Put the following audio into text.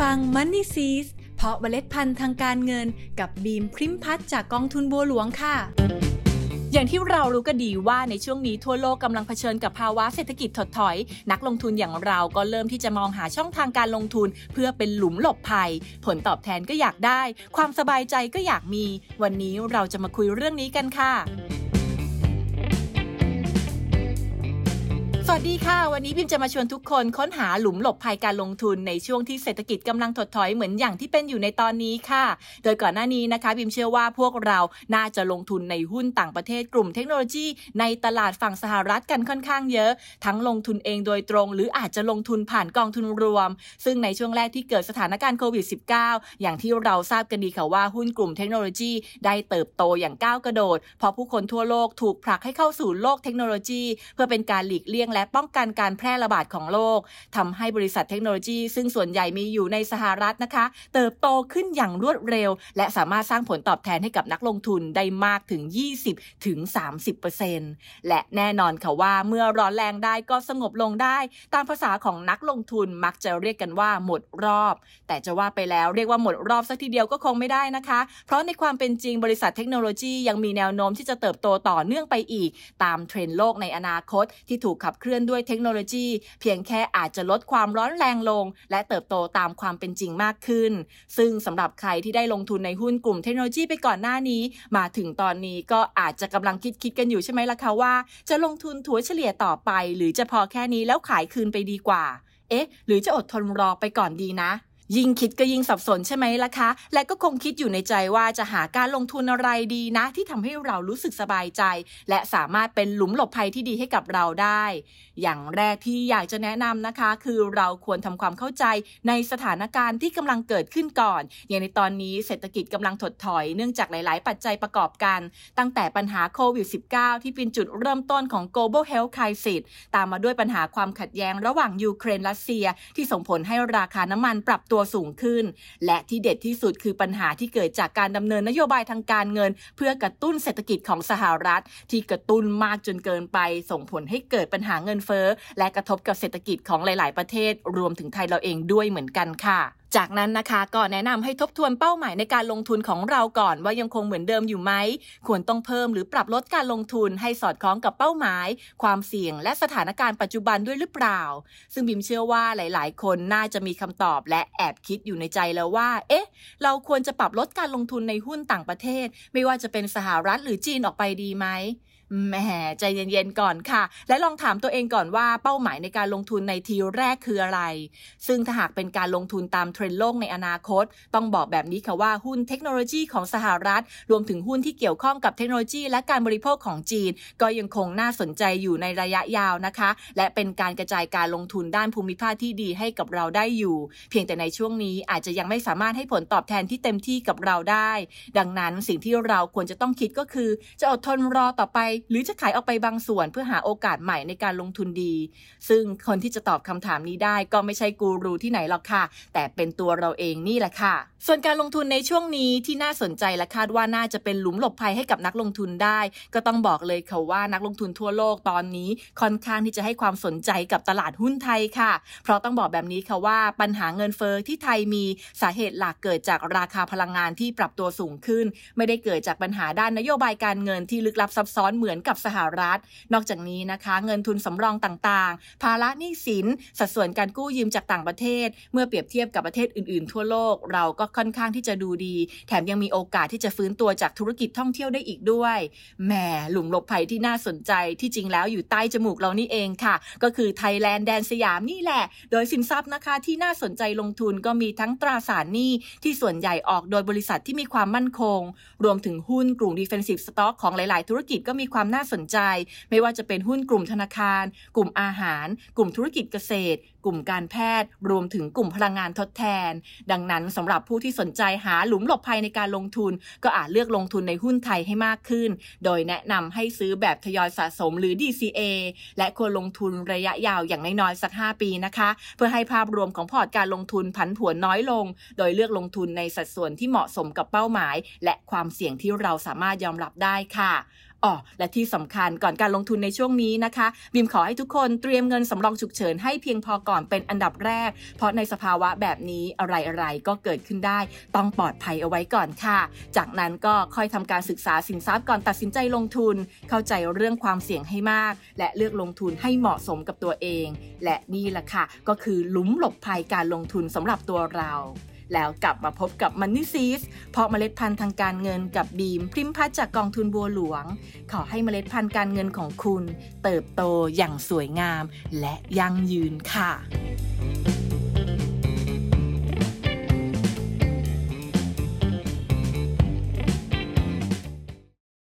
ฟัง Money s e e s เพาะเมล็ดพันธุ์ทางการเงินกับบีมพริมพัฒจากกองทุนบัวหลวงค่ะ อย่างที่เรารู้ก็ดีว่าในช่วงนี้ทั่วโลกกำลังเผชิญกับภาวะเศรษฐกิจถดถอย นักลงทุนอย่างเราก็เริ่มที่จะมองหาช่องทางการลงทุน เพื่อเป็นหลุมหลบภัย ผลตอบแทนก็อยากได้ ความสบายใจก็อยากมี วันนี้เราจะมาคุยเรื่องนี้กันค่ะ วัสดีค่ะ วันนี้พิมจะมาชวนทุกคนค้นหาหลุมหลบภัยการลงทุนในช่วงที่เศรษฐกิจกำลังถดถอยเหมือนอย่างที่เป็นอยู่ในตอนนี้ค่ะ โดยก่อนหน้านี้นะคะพิมเชื่อว่าพวกเราน่าจะลงทุนในหุ้นต่างประเทศกลุ่มเทคโนโลยี ในตลาดฝั่งสหรัฐกันค่อนข้างเยอะ ทั้งลงทุนเองโดยตรง หรืออาจจะลงทุนผ่านกองทุนรวม ซึ่งในช่วงแรกที่เกิดสถานการณ์โควิด -19 อย่างที่เราทราบกันดีค่ะว่าหุ้นกลุ่มเทคโนโลยีได้เติบโตอย่างก้าวกระโดด เพราะผู้คนทั่วโลกถูกผลักให้เข้าสู่โลกเทคโนโลยี เพื่อเป็นการหลีกเลี่ยงและป้องกันการแพร่ระบาดของโลกทำให้บริษัทเทคโนโลยี ซึ่งส่วนใหญ่มีอยู่ในสหรัฐนะคะ เติบโตขึ้นอย่างรวดเร็ว และสามารถสร้างผลตอบแทนให้กับนักลงทุนได้มากถึง 20ถึง30 และแน่นอนค่ะว่าเมื่อร้อนแรงได้ก็สงบลงได้ ตามภาษาของนักลงทุนมักจะเรียกกันว่าหมดรอบ แต่จะว่าไปแล้วเรียกว่าหมดรอบสักทีเดียวก็คงไม่ได้นะคะ เพราะในความเป็นจริงบริษัทเทคโนโลยียังมีแนวโน้มที่จะเติบโตต่อเนื่องไปอีก ตามเทรนด์โลกในอนาคตที่ถูกขับเคลื่อนื่อนด้วยเทคโนโลยี เพียงแค่อาจจะลดความร้อนแรงลง และเติบโตตามความเป็นจริงมากขึ้น ซึ่งสำหรับใครที่ได้ลงทุนในหุ้นกลุ่มเทคโนโลยีไปก่อนหน้านี้ มาถึงตอนนี้ก็อาจจะกำลังคิดคิดกันอยู่ใช่ไหมล่ะคะว่า จะลงทุนถัวเฉลี่ยต่อไป หรือจะพอแค่นี้แล้วขายคืนไปดีกว่า เอ๊ะ หรือจะอดทนรอไปก่อนดีนะ ยิ่งคิดก็ยิ่งสับสนใช่ไหมล่ะคะ และก็คงคิดอยู่ในใจว่าจะหาการลงทุนอะไรดีนะ ที่ทำให้เรารู้สึกสบายใจ และสามารถเป็นหลุมหลบภัยที่ดีให้กับเราได้ อย่างแรกที่อยากจะแนะนำนะคะ คือเราควรทำความเข้าใจในสถานการณ์ที่กำลังเกิดขึ้นก่อน อย่างในตอนนี้เศรษฐกิจกำลังถดถอยเนื่องจากหลาย ๆ ปัจจัยประกอบกัน ตั้งแต่ปัญหาโควิด -19 ที่เป็นจุดเริ่มต้นของ global health crisis ตามมาด้วยปัญหาความขัดแย้งระหว่างยูเครนรัสเซีย ที่ส่งผลให้ราคาน้ำมันปรับตัวสูงขึ้น และที่เด็ดที่สุดคือปัญหาที่เกิดจากการดำเนินนโยบายทางการเงิน เพื่อกระตุ้นเศรษฐกิจของสหรัฐ ที่กระตุ้นมากจนเกินไป ส่งผลให้เกิดปัญหาเงินเฟ้อและกระทบกับเศรษฐกิจของหลาย ๆ ประเทศ รวมถึงไทยเราเองด้วยเหมือนกันค่ะ จากนั้นนะคะก็แนะนำให้ทบทวนเป้าหมายในการลงทุนของเราก่อน ว่ายังคงเหมือนเดิมอยู่ไหม ควรต้องเพิ่มหรือปรับลดการลงทุนให้สอดคล้องกับเป้าหมาย ความเสี่ยง และสถานการณ์ปัจจุบันด้วยหรือเปล่า ซึ่งบิมเชื่อว่าหลาย ๆ คนน่าจะมีคำตอบและแอบคิดอยู่ในใจแล้วว่า เอ๊ะ เราควรจะปรับลดการลงทุนในหุ้นต่างประเทศ ไม่ว่าจะเป็นสหรัฐหรือจีนออกไปดีไหม แหมใจเย็นๆก่อนค่ะ และลองถามตัวเองก่อนว่าเป้าหมายในการลงทุนในทีแรกคืออะไร ซึ่งถ้าหากเป็นการลงทุนตามเทรนด์โลกในอนาคต ต้องบอกแบบนี้ค่ะว่าหุ้นเทคโนโลยีของสหรัฐ รวมถึงหุ้นที่เกี่ยวข้องกับเทคโนโลยี และการบริโภคของจีน ก็ยังคงน่าสนใจอยู่ในระยะยาวนะคะ และเป็นการกระจายการลงทุนด้านภูมิภาคที่ดีให้กับเราได้อยู่ เพียงแต่ในช่วงนี้อาจจะยังไม่สามารถให้ผลตอบแทนที่เต็มที่กับเราได้ ดังนั้นสิ่งที่เราควรจะต้องคิดก็คือ จะอดทนรอต่อไปหรือจะขายออกไปบางส่วนเพื่อหาโอกาสใหม่ในการลงทุนดี ซึ่งคนที่จะตอบคำถามนี้ได้ก็ไม่ใช่กูรูที่ไหนหรอกค่ะ แต่เป็นตัวเราเองนี่แหละค่ะ ส่วนการลงทุนในช่วงนี้ที่น่าสนใจและคาดว่าน่าจะเป็นหลุมหลบภัยให้กับนักลงทุนได้ ก็ต้องบอกเลยค่ะว่านักลงทุนทั่วโลกตอนนี้ค่อนข้างที่จะให้ความสนใจกับตลาดหุ้นไทยค่ะ เพราะต้องบอกแบบนี้ค่ะว่าปัญหาเงินเฟอ้อที่ไทยมีสาเหตุหลักเกิดจากราคาพลังงานที่ปรับตัวสูงขึ้น ไม่ได้เกิดจากปัญหาด้านนโยบายการเงินที่ลึกลับซับซ้อนเหมือนกับสหรัฐ นอกจากนี้นะคะ เงินทุนสำรองต่างๆ ภาระหนี้สิน สัดส่วนการกู้ยืมจากต่างประเทศ เมื่อเปรียบเทียบกับประเทศอื่นๆ ทั่วโลก เราก็ค่อนข้างที่จะดูดี แถมยังมีโอกาสที่จะฟื้นตัวจากธุรกิจท่องเที่ยวได้อีกด้วยแหมหลุมหลบภัยที่น่าสนใจที่จริงแล้วอยู่ใต้จมูกเรานี่เองค่ะ ก็คือไทยแลนด์แดนสยามนี่แหละ โดยสินทรัพย์นะคะที่น่าสนใจลงทุนก็มีทั้งตราสารหนี้ที่ส่วนใหญ่ออกโดยบริษัทที่มีความมั่นคง รวมถึงหุ้นกลุ่ม defensive stock ของหลาย ๆ ธุรกิจก็มีความความน่าสนใจ ไม่ว่าจะเป็นหุ้นกลุ่มธนาคาร กลุ่มอาหาร กลุ่มธุรกิจเกษตรกลุ่มการแพทย์ รวมถึงกลุ่มพลังงานทดแทน ดังนั้นสำหรับผู้ที่สนใจหาหลุมหลบภัยในการลงทุน ก็อาจเลือกลงทุนในหุ้นไทยให้มากขึ้น โดยแนะนำให้ซื้อแบบทยอยสะสมหรือ DCA และควรลงทุนระยะยาวอย่างน้อยๆสัก 5 ปีนะคะ เพื่อให้ภาพรวมของพอร์ตการลงทุนผันผวนน้อยลง โดยเลือกลงทุนในสัดส่วนที่เหมาะสมกับเป้าหมาย และความเสี่ยงที่เราสามารถยอมรับได้ค่ะอ๋อและที่สำคัญก่อนการลงทุนในช่วงนี้นะคะ บิมขอให้ทุกคนเตรียมเงินสำรองฉุกเฉินให้เพียงพอก่อนเป็นอันดับแรก เพราะในสภาวะแบบนี้อะไรๆก็เกิดขึ้นได้ ต้องปลอดภัยเอาไว้ก่อนค่ะ จากนั้นก็ค่อยทำการศึกษาสินทรัพย์ก่อนตัดสินใจลงทุน เข้าใจเรื่องความเสี่ยงให้มาก และเลือกลงทุนให้เหมาะสมกับตัวเอง และนี่แหละค่ะ ก็คือหลุมหลบภัยการลงทุนสำหรับตัวเรา แล้วกลับมาพบกับ Money s e e d เพราะเมล็ดพันธุ์ทางการเงินกับบีมพริมพัฒจากกองทุนบัวหลวง ขอให้เมล็ดพันธุ์การเงินของคุณ เติบโตอย่างสวยงาม และยั่งยืนค่ะ